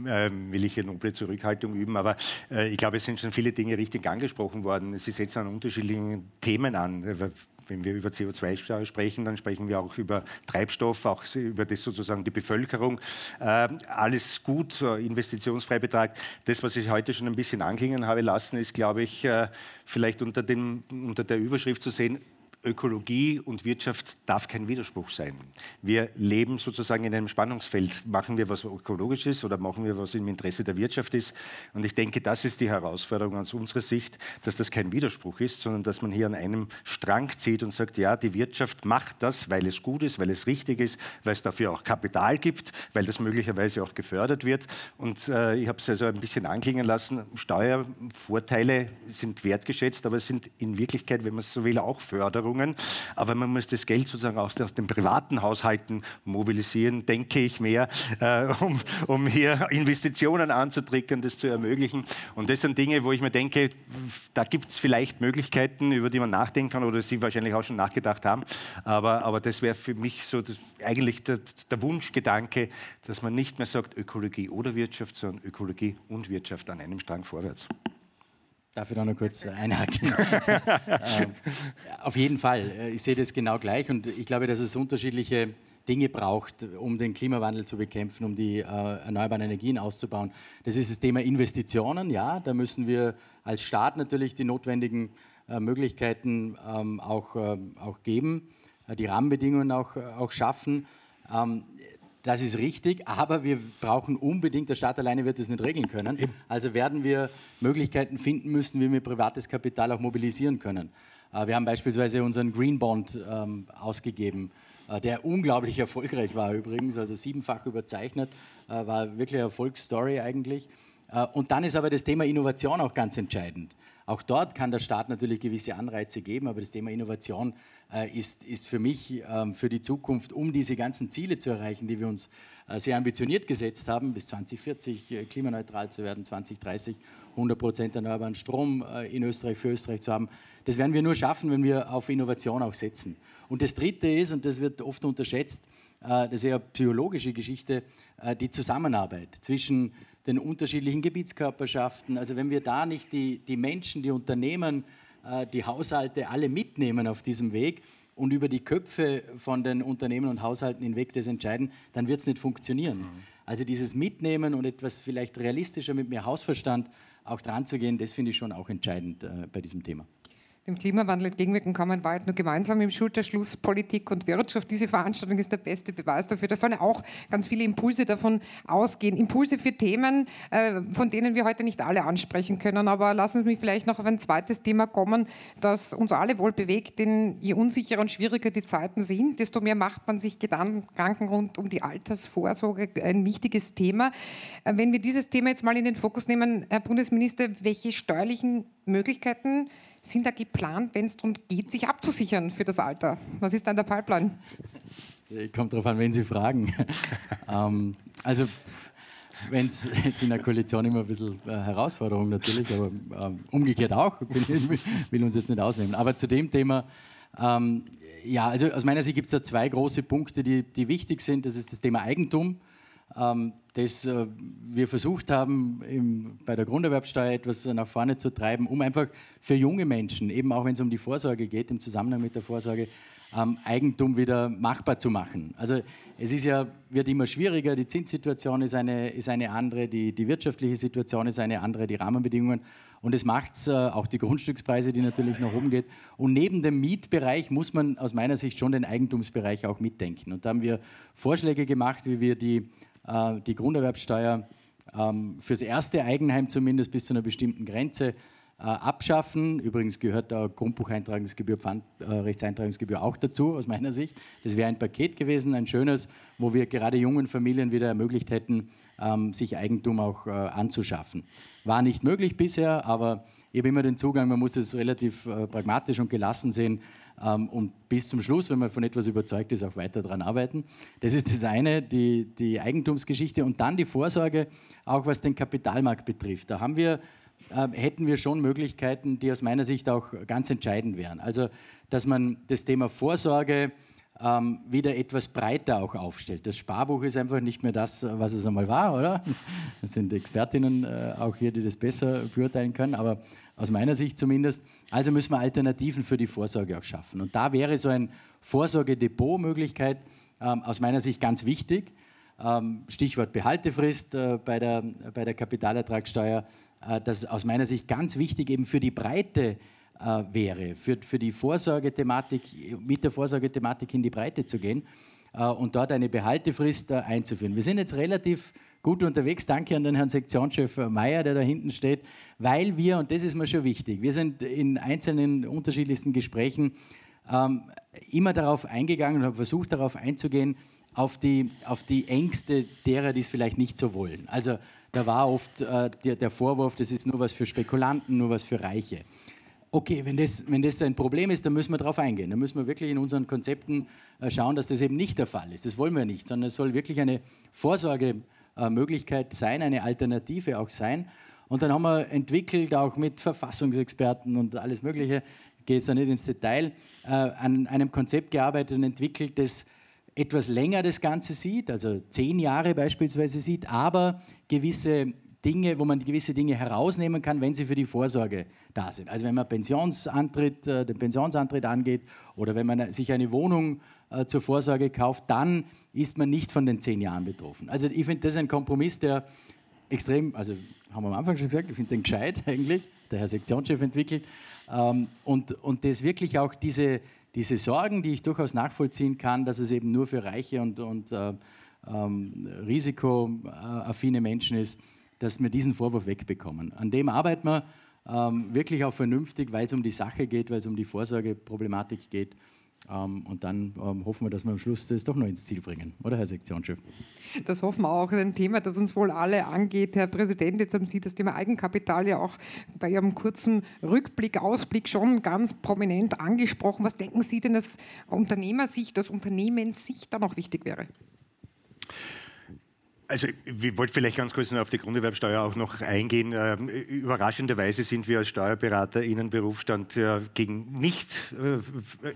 ähm, will ich hier noble Zurückhaltung üben. Aber äh, ich glaube, es sind schon viele Dinge richtig angesprochen worden. Sie setzen an unterschiedlichen Themen an wenn wir über CO2 sprechen, dann sprechen wir auch über Treibstoff, auch über das sozusagen die Bevölkerung. Äh, alles gut, äh, Investitionsfreibetrag. Das, was ich heute schon ein bisschen anklingen habe lassen, ist, glaube ich, äh, vielleicht unter, dem, unter der Überschrift zu sehen, Ökologie und Wirtschaft darf kein Widerspruch sein. Wir leben sozusagen in einem Spannungsfeld. Machen wir was Ökologisches oder machen wir was im Interesse der Wirtschaft ist? Und ich denke, das ist die Herausforderung aus unserer Sicht, dass das kein Widerspruch ist, sondern dass man hier an einem Strang zieht und sagt, ja, die Wirtschaft macht das, weil es gut ist, weil es richtig ist, weil es dafür auch Kapital gibt, weil das möglicherweise auch gefördert wird. Und äh, ich habe es also ein bisschen anklingen lassen, Steuervorteile sind wertgeschätzt, aber es sind in Wirklichkeit, wenn man es so will, auch Förderung Förderungen. Aber man muss das Geld sozusagen aus, aus den privaten Haushalten mobilisieren, denke ich mehr, äh, um, um hier Investitionen anzutriggern, das zu ermöglichen. Und das sind Dinge, wo ich mir denke, da gibt es vielleicht Möglichkeiten, über die man nachdenken kann oder Sie wahrscheinlich auch schon nachgedacht haben. Aber, aber das wäre für mich so das, eigentlich der, der Wunschgedanke, dass man nicht mehr sagt Ökologie oder Wirtschaft, sondern Ökologie und Wirtschaft an einem Strang vorwärts. Darf ich da noch kurz einhaken? ähm, auf jeden Fall. Äh, ich sehe das genau gleich und ich glaube, dass es unterschiedliche Dinge braucht, um den Klimawandel zu bekämpfen, um die äh, erneuerbaren Energien auszubauen. Das ist das Thema Investitionen. Ja, da müssen wir als Staat natürlich die notwendigen äh, Möglichkeiten ähm, auch, äh, auch geben, äh, die Rahmenbedingungen auch, äh, auch schaffen. Ähm, das ist richtig, aber wir brauchen unbedingt, der Staat alleine wird das nicht regeln können. Also werden wir Möglichkeiten finden müssen, wie wir privates Kapital auch mobilisieren können. Äh, wir haben beispielsweise unseren Green Bond ähm, ausgegeben, äh, der unglaublich erfolgreich war übrigens, also siebenfach überzeichnet, äh, war wirklich eine Erfolgsstory eigentlich. Und dann ist aber das Thema Innovation auch ganz entscheidend. Auch dort kann der Staat natürlich gewisse Anreize geben, aber das Thema Innovation ist, ist für mich ähm, für die Zukunft, um diese ganzen Ziele zu erreichen, die wir uns äh, sehr ambitioniert gesetzt haben, bis 2040 äh, klimaneutral zu werden, 2030 100 Prozent erneuerbaren Strom in Österreich für Österreich zu haben. Das werden wir nur schaffen, wenn wir auf Innovation auch setzen. Und das Dritte ist, und das wird oft unterschätzt, das ist eher psychologische Geschichte, die Zusammenarbeit zwischen den unterschiedlichen Gebietskörperschaften. Also wenn wir da nicht die, die Menschen, die Unternehmen, äh, die Haushalte alle mitnehmen auf diesem Weg und über die Köpfe von den Unternehmen und Haushalten hinweg das entscheiden, dann wird es nicht funktionieren. Mhm. Also dieses Mitnehmen und etwas vielleicht realistischer mit mehr Hausverstand auch dran zu gehen, das finde ich schon auch entscheidend äh, bei diesem Thema. Dem Klimawandel entgegenwirken kann man bald nur gemeinsam im Schulterschluss Politik und Wirtschaft. Diese Veranstaltung ist der beste Beweis dafür. Da sollen auch ganz viele Impulse davon ausgehen. Impulse für Themen, äh, von denen wir heute nicht alle ansprechen können. Aber lassen Sie mich vielleicht noch auf ein zweites Thema kommen, das uns alle wohl bewegt. Denn je unsicherer und schwieriger die Zeiten sind, desto mehr macht man sich Gedanken rund um die Altersvorsorge. Ein wichtiges Thema. Äh, wenn wir dieses Thema jetzt mal in den Fokus nehmen, Herr Bundesminister, welche steuerlichen Möglichkeiten sind da geplant, wenn es darum geht, sich abzusichern für das Alter? Was ist da in der Pipeline? Kommt darauf an, wen Sie fragen. ähm, also, wenn es jetzt in der Koalition immer ein bisschen äh, Herausforderung natürlich, aber ähm, umgekehrt auch, will, will uns jetzt nicht ausnehmen. Aber zu dem Thema, ähm, ja, also aus meiner Sicht gibt es da zwei große Punkte, die, die wichtig sind. Das ist das Thema Eigentum ähm, das äh, wir versucht haben, im, bei der Grunderwerbsteuer etwas nach vorne zu treiben, um einfach für junge Menschen, eben auch wenn es um die Vorsorge geht, im Zusammenhang mit der Vorsorge, ähm, Eigentum wieder machbar zu machen. Also es ist ja, wird immer schwieriger, die Zinssituation ist eine, ist eine andere, die, die wirtschaftliche Situation ist eine andere, die Rahmenbedingungen und es macht äh, auch die Grundstückspreise, die natürlich nach oben geht. Und neben dem Mietbereich muss man aus meiner Sicht schon den Eigentumsbereich auch mitdenken. Und da haben wir Vorschläge gemacht, wie wir die äh, die Grunderwerbsteuer ähm, fürs erste Eigenheim zumindest bis zu einer bestimmten Grenze abschaffen. Übrigens gehört da Grundbucheintragungsgebühr, Pfandrechtseintragungsgebühr auch dazu, aus meiner Sicht. Das wäre ein Paket gewesen, ein schönes, wo wir gerade jungen Familien wieder ermöglicht hätten, ähm, sich Eigentum auch äh, anzuschaffen. War nicht möglich bisher, aber ich habe immer den Zugang, man muss es relativ pragmatisch und gelassen sehen ähm, und bis zum Schluss, wenn man von etwas überzeugt ist, auch weiter daran arbeiten. Das ist das eine, die, die Eigentumsgeschichte und dann die Vorsorge, auch was den Kapitalmarkt betrifft. Da haben wir äh, hätten wir schon Möglichkeiten, die aus meiner Sicht auch ganz entscheidend wären. Also, dass man das Thema Vorsorge ähm, wieder etwas breiter auch aufstellt. Das Sparbuch ist einfach nicht mehr das, was es einmal war, oder? Das sind Expertinnen äh, auch hier, die das besser beurteilen können, aber aus meiner Sicht zumindest. Also müssen wir Alternativen für die Vorsorge auch schaffen. Und da wäre so ein Vorsorgedepot-Möglichkeit ähm, aus meiner Sicht ganz wichtig. Ähm, Stichwort Behaltefrist äh, bei, der, bei der Kapitalertragssteuer. Äh, das aus meiner Sicht ganz wichtig eben für die Breite äh, wäre, für, für die Vorsorgethematik, mit der Vorsorgethematik in die Breite zu gehen äh, und dort eine Behaltefrist einzuführen. Wir sind jetzt relativ gut unterwegs. Danke an den Herrn Sektionschef Mayer, der da hinten steht, weil wir, und das ist mir schon wichtig, wir sind in einzelnen unterschiedlichsten Gesprächen ähm, immer darauf eingegangen und haben versucht, darauf einzugehen, auf die, auf die Ängste derer, die es vielleicht nicht so wollen. Also da war oft äh, der, der Vorwurf, das ist nur was für Spekulanten, nur was für Reiche. Okay, wenn das, wenn das ein Problem ist, dann müssen wir darauf eingehen. Dann müssen wir wirklich in unseren Konzepten äh, schauen, dass das eben nicht der Fall ist. Das wollen wir nicht, sondern es soll wirklich eine Vorsorgemöglichkeit sein, eine Alternative auch sein. Und dann haben wir entwickelt, auch mit Verfassungsexperten und alles Mögliche, gehe jetzt da nicht ins Detail, äh, an einem Konzept gearbeitet und entwickelt, das etwas länger das Ganze sieht, also zehn Jahre beispielsweise sieht, aber gewisse Dinge, wo man gewisse Dinge herausnehmen kann, wenn sie für die Vorsorge da sind. Also wenn man Pensionsantritt, äh, den Pensionsantritt angeht oder wenn man sich eine Wohnung äh, zur Vorsorge kauft, dann ist man nicht von den zehn Jahren betroffen. Also ich finde, das ist ein Kompromiss, der extrem, also haben wir am Anfang schon gesagt, ich finde den gescheit eigentlich, der Herr Sektionschef entwickelt. Ähm, und, und das wirklich auch diese, diese Sorgen, die ich durchaus nachvollziehen kann, dass es eben nur für reiche und, und äh, ähm, risikoaffine Menschen ist, dass wir diesen Vorwurf wegbekommen. An dem arbeiten wir ähm, wirklich auch vernünftig, weil es um die Sache geht, weil es um die Vorsorgeproblematik geht. Ähm, und dann ähm, hoffen wir, dass wir am Schluss das doch noch ins Ziel bringen, oder Herr Sektionschef? Das hoffen wir auch. Ein Thema, das uns wohl alle angeht. Herr Präsident, jetzt haben Sie das Thema Eigenkapital ja auch bei Ihrem kurzen Rückblick, Ausblick schon ganz prominent angesprochen. Was denken Sie denn, dass Unternehmersicht, aus Unternehmenssicht da noch wichtig wäre? Also ich wollte vielleicht ganz kurz noch auf die Grunderwerbsteuer auch noch eingehen. Ähm, überraschenderweise sind wir als Steuerberater Ihnen Berufsstand äh, gegen nicht äh,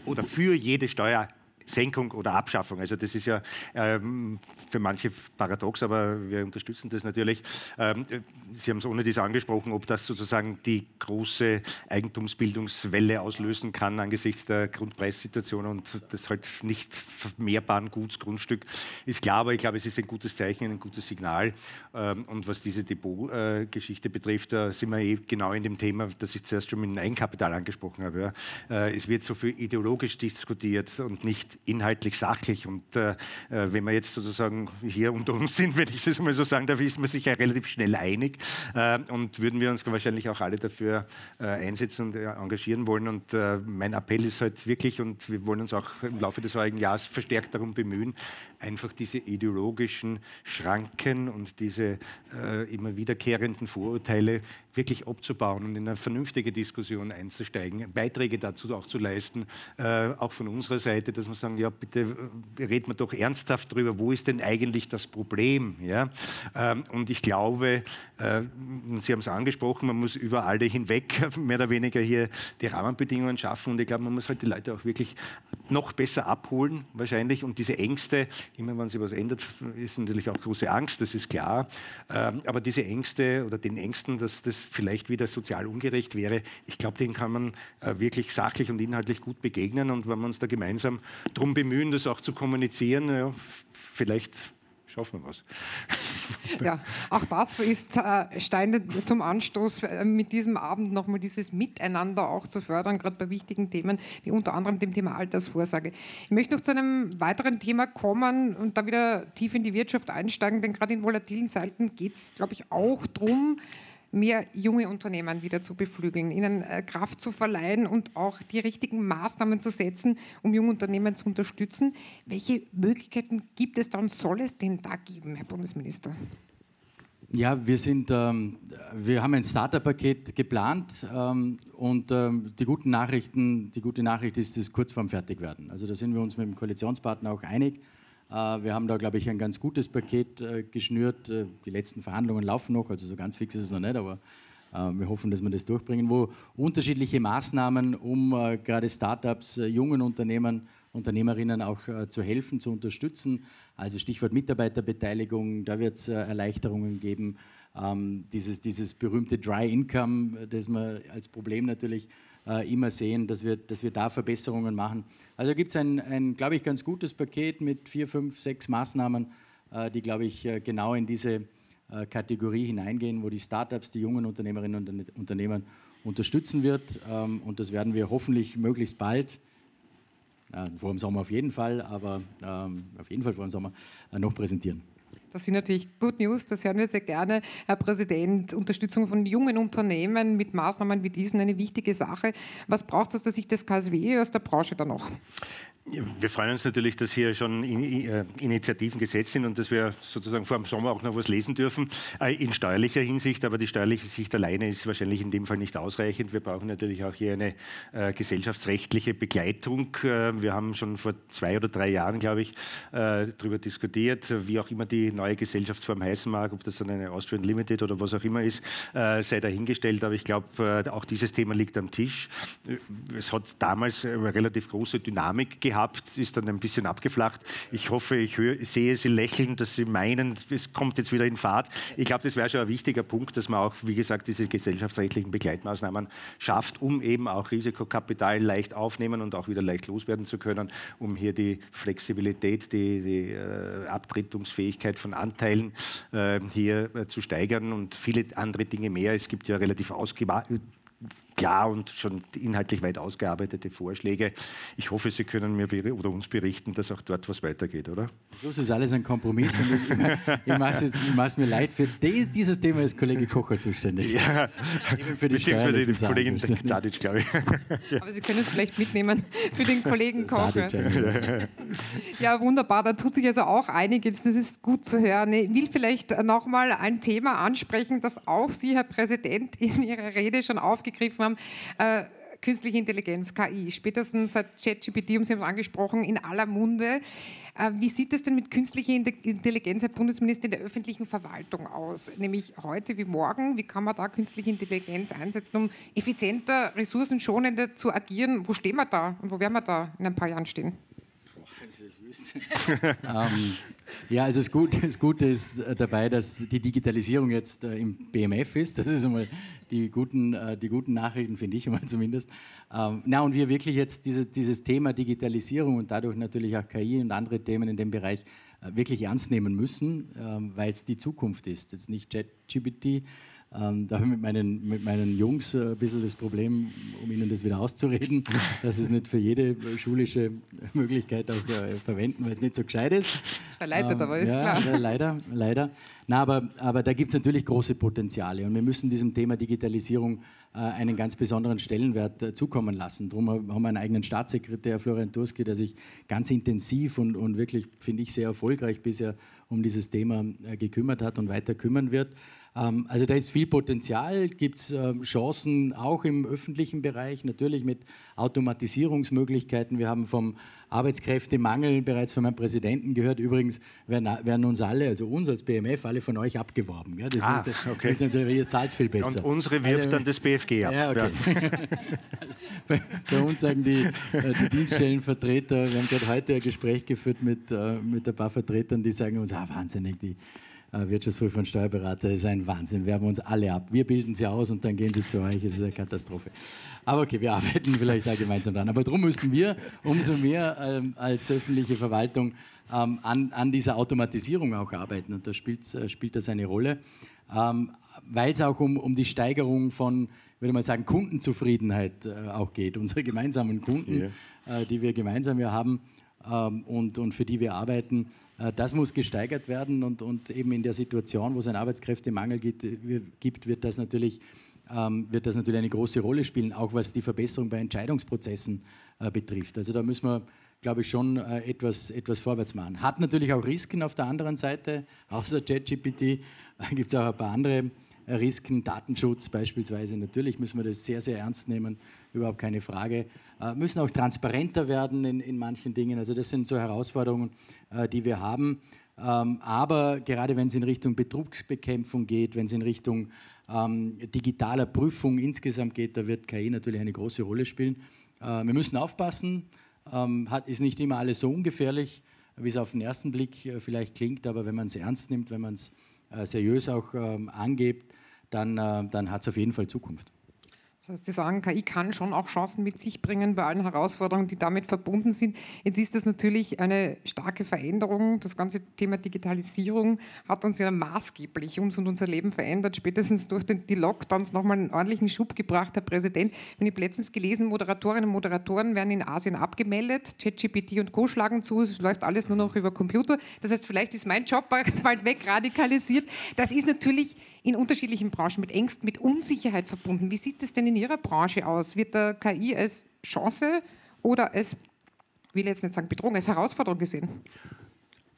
oder für jede Steuer Senkung oder Abschaffung. Also das ist ja ähm, für manche paradox, aber wir unterstützen das natürlich. Ähm, Sie haben es ohne dies angesprochen, ob das sozusagen die große Eigentumsbildungswelle auslösen kann angesichts der Grundpreissituation und das halt nicht vermehrbaren Gutsgrundstück ist klar, aber ich glaube, es ist ein gutes Zeichen, ein gutes Signal. Ähm, und was diese Depot-Geschichte betrifft, da sind wir eh genau in dem Thema, das ich zuerst schon mit dem Eigenkapital angesprochen habe. Äh, es wird so viel ideologisch diskutiert und nicht inhaltlich sachlich. Und äh, äh, wenn wir jetzt sozusagen hier unter uns sind, wenn ich das mal so sagen darf, ist man sich ja relativ schnell einig äh, und würden wir uns wahrscheinlich auch alle dafür äh, einsetzen und äh, engagieren wollen. Und äh, mein Appell ist halt wirklich, und wir wollen uns auch im Laufe des heurigen Jahres verstärkt darum bemühen, einfach diese ideologischen Schranken und diese immer wiederkehrenden Vorurteile wirklich abzubauen und in eine vernünftige Diskussion einzusteigen, Beiträge dazu auch zu leisten, äh, auch von unserer Seite, dass wir sagen, ja bitte äh, reden wir doch ernsthaft darüber, wo ist denn eigentlich das Problem? Ja? Ähm, und ich glaube, äh, Sie haben es angesprochen, man muss über alle hinweg mehr oder weniger hier die Rahmenbedingungen schaffen und ich glaube, man muss halt die Leute auch wirklich noch besser abholen wahrscheinlich und diese Ängste, immer wenn sich was ändert, ist natürlich auch große Angst, das ist klar, ähm, aber diese Ängste oder den Ängsten, dass das vielleicht wieder sozial ungerecht wäre, ich glaube, den kann man äh, wirklich sachlich und inhaltlich gut begegnen. Und wenn wir uns da gemeinsam darum bemühen, das auch zu kommunizieren, ja, vielleicht schaffen wir was. Ja, auch das ist äh, Stein zum Anstoß, äh, mit diesem Abend nochmal dieses Miteinander auch zu fördern, gerade bei wichtigen Themen, wie unter anderem dem Thema Altersvorsorge. Ich möchte noch zu einem weiteren Thema kommen und da wieder tief in die Wirtschaft einsteigen, denn gerade in volatilen Zeiten geht es, glaube ich, auch darum, mehr junge Unternehmen wieder zu beflügeln, ihnen äh, Kraft zu verleihen und auch die richtigen Maßnahmen zu setzen, um junge Unternehmen zu unterstützen. Welche Möglichkeiten gibt es da und soll es denn da geben, Herr Bundesminister? Ja, wir, sind, ähm, wir haben ein Starter-Paket geplant ähm, und ähm, die, guten Nachrichten, die gute Nachricht ist, es kurz vorm Fertigwerden. Also da sind wir uns mit dem Koalitionspartner auch einig. Äh, wir haben da, glaube ich, ein ganz gutes Paket äh, geschnürt. Äh, die letzten Verhandlungen laufen noch, also so ganz fix ist es noch nicht, aber wir hoffen, dass wir das durchbringen, wo unterschiedliche Maßnahmen, um gerade Startups, jungen Unternehmen, Unternehmerinnen auch zu helfen, zu unterstützen. Also Stichwort Mitarbeiterbeteiligung, da wird es Erleichterungen geben. Ähm, dieses, dieses berühmte Dry Income, das man als Problem natürlich äh, immer sehen, dass wir, dass wir da Verbesserungen machen. Also gibt es ein, ein glaube ich, ganz gutes Paket mit vier, fünf, sechs Maßnahmen, äh, die, glaube ich, äh, genau in diese äh, Kategorie hineingehen, wo die Startups, die jungen Unternehmerinnen und Unternehmer unterstützen wird. Ähm, und das werden wir hoffentlich möglichst bald vor dem Sommer auf jeden Fall, aber ähm, auf jeden Fall vor dem Sommer äh, noch präsentieren. Das sind natürlich Good News, das hören wir sehr gerne, Herr Präsident. Unterstützung von jungen Unternehmen mit Maßnahmen wie diesen eine wichtige Sache. Was braucht es aus der Sicht des KSW, aus der Branche da noch? Wir freuen uns natürlich, dass hier schon äh, Initiativen gesetzt sind und dass wir sozusagen vor dem Sommer auch noch was lesen dürfen äh, in steuerlicher Hinsicht. Aber die steuerliche Sicht alleine ist wahrscheinlich in dem Fall nicht ausreichend. Wir brauchen natürlich auch hier eine äh, gesellschaftsrechtliche Begleitung. wir haben schon vor zwei oder drei Jahren, glaube ich, darüber diskutiert, wie auch immer die neue Gesellschaftsform heißen mag, ob das dann eine Austrian Limited oder was auch immer ist, sei dahingestellt. Aber ich glaube, auch dieses Thema liegt am Tisch. Es hat damals eine relativ große Dynamik gehabt gehabt, ist dann ein bisschen abgeflacht. Ich hoffe, ich, höre, sehe Sie lächeln, dass Sie meinen, es kommt jetzt wieder in Fahrt. Ich glaube, das wäre schon ein wichtiger Punkt, dass man auch, wie gesagt, diese gesellschaftsrechtlichen Begleitmaßnahmen schafft, um eben auch Risikokapital leicht aufnehmen und auch wieder leicht loswerden zu können, um hier die Flexibilität, die, die äh, Abtretungsfähigkeit von Anteilen äh, hier äh, zu steigern und viele andere Dinge mehr. Es gibt ja relativ ausgewachsene klar und schon inhaltlich weit ausgearbeitete Vorschläge. Ich hoffe, Sie können mir oder uns berichten, dass auch dort was weitergeht, oder? So ist alles ein Kompromiss und ich, ich mache es mir leid. Für dieses Thema ist Kollege Kocher zuständig. Ja, für die für die Kollegin Sadic, glaube ich. Ja. Aber Sie können es vielleicht mitnehmen für den Kollegen Kocher. ja, wunderbar. Da tut sich also auch einiges. Das ist gut zu hören. Ich will vielleicht nochmal ein Thema ansprechen, das auch Sie, Herr Präsident, in Ihrer Rede schon aufgegriffen haben, äh, künstliche Intelligenz, KI, spätestens seit ChatGPT, um Sie haben es angesprochen, in aller Munde. Äh, wie sieht es denn mit künstlicher Intelligenz, Herr Bundesminister, in der öffentlichen Verwaltung aus? Nämlich heute wie morgen, wie kann man da künstliche Intelligenz einsetzen, um effizienter, ressourcenschonender zu agieren? Wo stehen wir da und wo werden wir da in ein paar Jahren stehen? Wenn ich das wüsste. ähm, ja, also das Gute, das Gute ist äh, dabei, dass die Digitalisierung jetzt äh, im BMF ist. Das ist einmal die guten, äh, die guten Nachrichten, finde ich einmal zumindest. Ähm, na, und wir wirklich jetzt diese, dieses Thema Digitalisierung und dadurch natürlich auch KI und andere Themen in dem Bereich äh, wirklich ernst nehmen müssen, ähm, weil es die Zukunft ist. Jetzt nicht ChatGPT, ähm, da habe ich mit meinen, mit meinen Jungs ein bisschen das Problem, um ihnen das wieder auszureden, dass sie es nicht für jede schulische Möglichkeit auch äh, verwenden, weil es nicht so gescheit ist. Das verleitet ähm, aber, ist ja, klar. Leider, leider. Na, aber, aber da gibt es natürlich große Potenziale und wir müssen diesem Thema Digitalisierung äh, einen ganz besonderen Stellenwert äh, zukommen lassen. Darum haben wir einen eigenen Staatssekretär, Florian Turski, der sich ganz intensiv und, und wirklich, finde ich, sehr erfolgreich bisher um dieses Thema äh, gekümmert hat und weiter kümmern wird. Ähm, also da ist viel Potenzial, gibt es ähm, Chancen auch im öffentlichen Bereich, natürlich mit Automatisierungsmöglichkeiten. Wir haben vom Arbeitskräftemangel bereits von meinem Präsidenten gehört. Übrigens werden, uns alle, also uns als BMF, alle von euch abgeworben. Ja, das ah, okay. natürlich, ihr zahlt viel besser. Und unsere wirft also, dann das BFG ab. Ja, okay. Ja. bei, bei, uns sagen die, äh, die Dienststellenvertreter, wir haben gerade heute ein Gespräch geführt mit, äh, mit ein paar Vertretern, die sagen uns, ah, wahnsinnig, die Wirtschaftsprüfer und Steuerberater ist ein Wahnsinn. Wir haben uns alle ab. Wir bilden sie aus und dann gehen sie zu euch. Es ist eine Katastrophe. Aber okay, wir arbeiten vielleicht da gemeinsam dran. Aber darum müssen wir umso mehr ähm, als öffentliche Verwaltung ähm, an, an, dieser Automatisierung auch arbeiten. Und da spielt, äh, spielt das eine Rolle, ähm, weil es auch um, um die Steigerung von, würde man sagen, Kundenzufriedenheit äh, auch geht. Unsere gemeinsamen Kunden, ja. äh, die wir gemeinsam ja haben und, und für die wir arbeiten, äh, das muss gesteigert werden und, und eben in der Situation, wo es einen Arbeitskräftemangel gibt, gibt wird, das natürlich, ähm, wird das natürlich eine große Rolle spielen, auch was die Verbesserung bei Entscheidungsprozessen äh, betrifft. Also da müssen wir, glaube ich, schon äh, etwas, etwas vorwärts machen. Hat natürlich auch Risiken auf der anderen Seite, außer ChatGPT gibt es auch ein paar andere Risiken, Datenschutz beispielsweise. Natürlich müssen wir das sehr, sehr ernst nehmen, überhaupt keine Frage. Äh, müssen auch transparenter werden in, in manchen Dingen. Also das sind so Herausforderungen, äh, die wir haben. Ähm, aber gerade wenn es in Richtung Betrugsbekämpfung geht, wenn es in Richtung ähm, digitaler Prüfung insgesamt geht, da wird KI natürlich eine große Rolle spielen. Äh, wir müssen aufpassen, ähm, hat, ist nicht immer alles so ungefährlich, wie es auf den ersten Blick äh, vielleicht klingt, aber wenn man es ernst nimmt, wenn man es äh, seriös auch ähm, angeht, dann, äh, dann hat es auf jeden Fall Zukunft. Das heißt, Sie sagen, KI kann schon auch Chancen mit sich bringen bei allen Herausforderungen, die damit verbunden sind. Jetzt ist das natürlich eine starke Veränderung. Das ganze Thema Digitalisierung hat uns ja maßgeblich uns und unser Leben verändert. Spätestens durch den, die Lockdowns nochmal einen ordentlichen Schub gebracht, Herr Präsident. Wenn ich letztens gelesen, Moderatorinnen und Moderatoren werden in Asien abgemeldet. ChatGPT und Co. schlagen zu. Es läuft alles nur noch über Computer. Das heißt, vielleicht ist mein Job bald weg radikalisiert. Das ist natürlich in unterschiedlichen Branchen mit Ängsten, mit Unsicherheit verbunden. Wie sieht es denn in Ihrer Branche aus? Wird der KI als Chance oder als, will jetzt nicht sagen Bedrohung, als Herausforderung gesehen?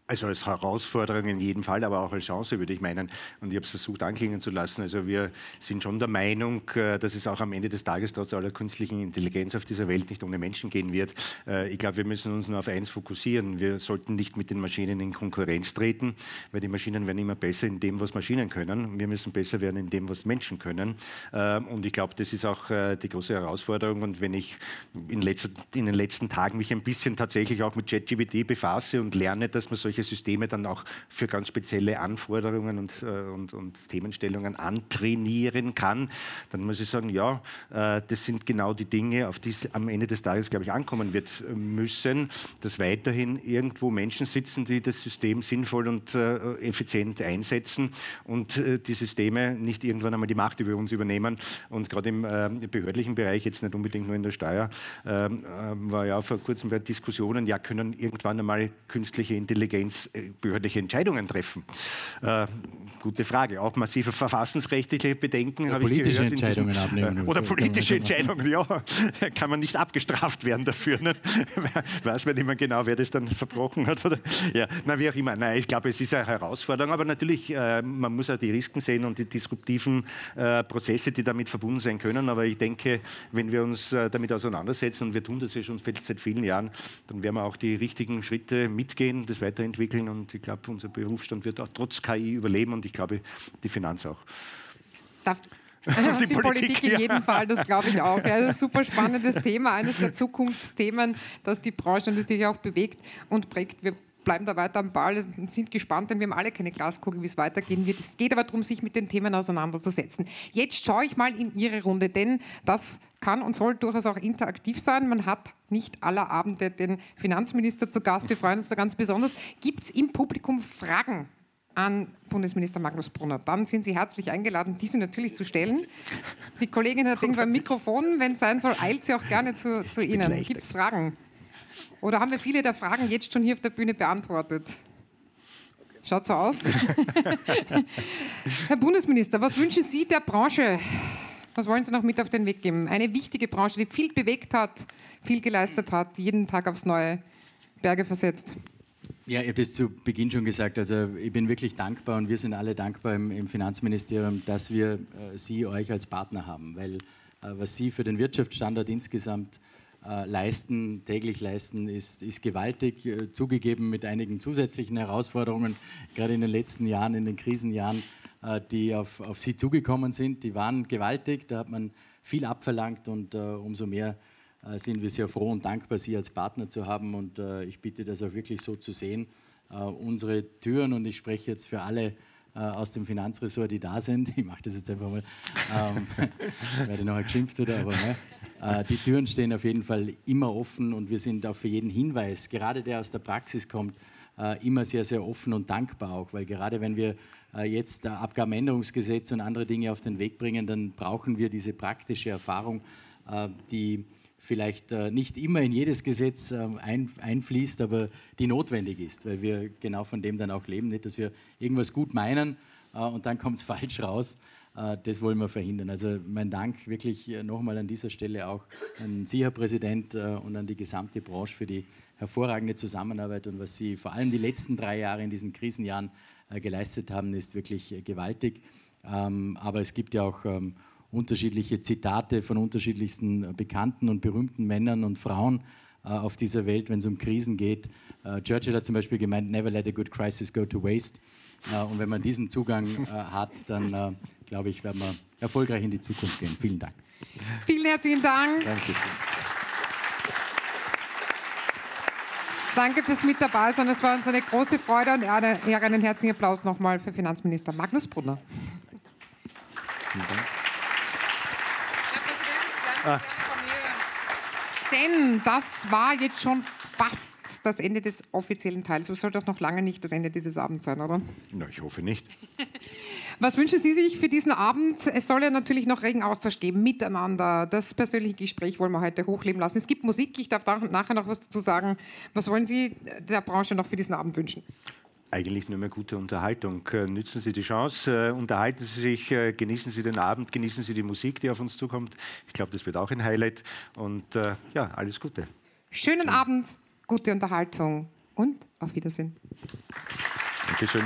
Also als Herausforderung in jedem Fall, aber auch als Chance, würde ich meinen. Und ich habe es versucht anklingen zu lassen. Also wir sind schon der Meinung, äh, dass es auch am Ende des Tages trotz aller künstlichen Intelligenz auf dieser Welt nicht ohne Menschen gehen wird. Äh, ich glaube, wir müssen uns nur auf eins fokussieren. Wir sollten nicht mit den Maschinen in Konkurrenz treten, weil die Maschinen werden immer besser in dem, was Maschinen können. Wir müssen besser werden in dem, was Menschen können. Äh, und ich glaube, das ist auch die große Herausforderung. Und wenn ich in, letzter, in den letzten Tagen mich ein bisschen tatsächlich auch mit ChatGPT befasse und lerne, dass man solche solche Systeme dann auch für ganz spezielle Anforderungen und, äh, und, und Themenstellungen antrainieren kann, dann muss ich sagen, ja, äh, das sind genau die Dinge, auf die es am Ende des Tages, glaube ich, ankommen wird äh, müssen, dass weiterhin irgendwo Menschen sitzen, die das System sinnvoll und effizient einsetzen und die Systeme nicht irgendwann einmal die Macht über uns übernehmen. Und gerade im behördlichen Bereich, jetzt nicht unbedingt nur in der Steuer, ähm, war ja vor kurzem bei Diskussionen, ja, können irgendwann einmal künstliche Intelligenz Intelligenz äh, behördliche Entscheidungen treffen? Äh, gute Frage. Auch massive verfassungsrechtliche Bedenken habe ich gehört. Entscheidungen diesem, abnehmen. Äh, oder politische Entscheidungen, ja. Kann man nicht abgestraft werden dafür. Ne? Weiß man nicht mehr genau, wer das dann verbrochen hat. Oder? Ja, na, wie auch immer. Nein, ich glaube, es ist eine Herausforderung, aber natürlich, äh, man muss auch die Risiken sehen und die disruptiven äh, Prozesse, die damit verbunden sein können. Aber ich denke, wenn wir uns äh, damit auseinandersetzen, und wir tun das ja schon seit vielen Jahren, dann werden wir auch die richtigen Schritte mitgehen, das weiterhin entwickeln und ich glaube, unser Berufsstand wird auch trotz KI überleben und ich glaube, die Finanz auch. Darf die, die, Politik, Politik in jedem Fall, das glaube ich auch. Ja, das ist ein super spannendes Thema, eines der Zukunftsthemen, das die Branche natürlich auch bewegt und prägt. Wir bleiben da weiter am Ball und sind gespannt, denn wir haben alle keine Glaskugel, wie es weitergehen wird. Es geht aber darum, sich mit den Themen auseinanderzusetzen. Jetzt schaue ich mal in Ihre Runde, denn das kann und soll durchaus auch interaktiv sein. Man hat nicht aller Abende den Finanzminister zu Gast. Wir freuen uns da ganz besonders. Gibt es im Publikum Fragen an Bundesminister Magnus Brunner. Dann sind Sie herzlich eingeladen, diese natürlich zu stellen. Die Kollegin hat irgendwo ein Mikrofon. Wenn es sein soll, eilt sie auch gerne zu, zu Ihnen. Gibt es Fragen? Oder haben wir viele der Fragen jetzt schon hier auf der Bühne beantwortet? Schaut so aus. Herr Bundesminister, was wünschen Sie der Branche? Was wollen Sie noch mit auf den Weg geben? Eine wichtige Branche, die viel bewegt hat, viel geleistet hat, jeden Tag aufs neue Berge versetzt. Ja, ich habe das zu Beginn schon gesagt. Also ich bin wirklich dankbar und wir sind alle dankbar im, im Finanzministerium, dass wir äh, Sie, euch als Partner haben, weil äh, was Sie für den Wirtschaftsstandort insgesamt äh, leisten, täglich leisten, ist, ist gewaltig, äh, zugegeben mit einigen zusätzlichen Herausforderungen, gerade in den letzten Jahren, in den Krisenjahren, äh, die auf, auf Sie zugekommen sind. Die waren gewaltig, da hat man viel abverlangt und umso mehr sind wir sehr froh und dankbar, Sie als Partner zu haben und ich bitte das auch wirklich so zu sehen. Unsere Türen, und ich spreche jetzt für alle aus dem Finanzressort, die da sind. Ich mache das jetzt einfach mal, ähm, werde nachher geschimpft wieder, aber ne, äh, die Türen stehen auf jeden Fall immer offen und wir sind auch für jeden Hinweis, gerade der aus der Praxis kommt, äh, immer sehr, sehr offen und dankbar auch, weil gerade wenn wir äh, jetzt Abgabenänderungsgesetz und andere Dinge auf den Weg bringen, dann brauchen wir diese praktische Erfahrung, die vielleicht nicht immer in jedes Gesetz einfließt, aber die notwendig ist, weil wir genau von dem dann auch leben, nicht, dass wir irgendwas gut meinen und dann kommt es falsch raus. Äh, das wollen wir verhindern. Also mein Dank wirklich äh, nochmal an dieser Stelle auch an Sie, Herr Präsident, äh, und an die gesamte Branche für die hervorragende Zusammenarbeit und was Sie vor allem die letzten drei Jahre in diesen Krisenjahren geleistet haben, ist wirklich gewaltig. Ähm, aber es gibt ja auch ähm, unterschiedliche Zitate von unterschiedlichsten bekannten und berühmten Männern und Frauen auf dieser Welt, wenn es um Krisen geht. Churchill hat zum Beispiel gemeint, never let a good crisis go to waste. Und wenn man diesen Zugang hat, dann glaube ich, werden wir erfolgreich in die Zukunft gehen. Vielen Dank. Vielen herzlichen Dank. Danke. Danke fürs Mit dabei sein. Es war uns eine große Freude und Ehre. Einen herzlichen Applaus nochmal für Finanzminister Magnus Brunner. Vielen Dank. Herr Präsident, ah. Denn das war jetzt schon fast das Ende des offiziellen Teils. Es soll doch noch lange nicht das Ende dieses Abends sein, oder? Na, ich hoffe nicht. Was wünschen Sie sich für diesen Abend? Es soll ja natürlich noch regen Austausch geben, miteinander. Das persönliche Gespräch wollen wir heute hochleben lassen. Es gibt Musik, ich darf nachher noch was dazu sagen. Was wollen Sie der Branche noch für diesen Abend wünschen? Eigentlich nur mehr gute Unterhaltung. Äh, nützen Sie die Chance, äh, unterhalten Sie sich, äh, genießen Sie den Abend, genießen Sie die Musik, die auf uns zukommt. Ich glaube, das wird auch ein Highlight. Und ja, alles Gute. Schönen Abend, gute Unterhaltung und auf Wiedersehen. Dankeschön.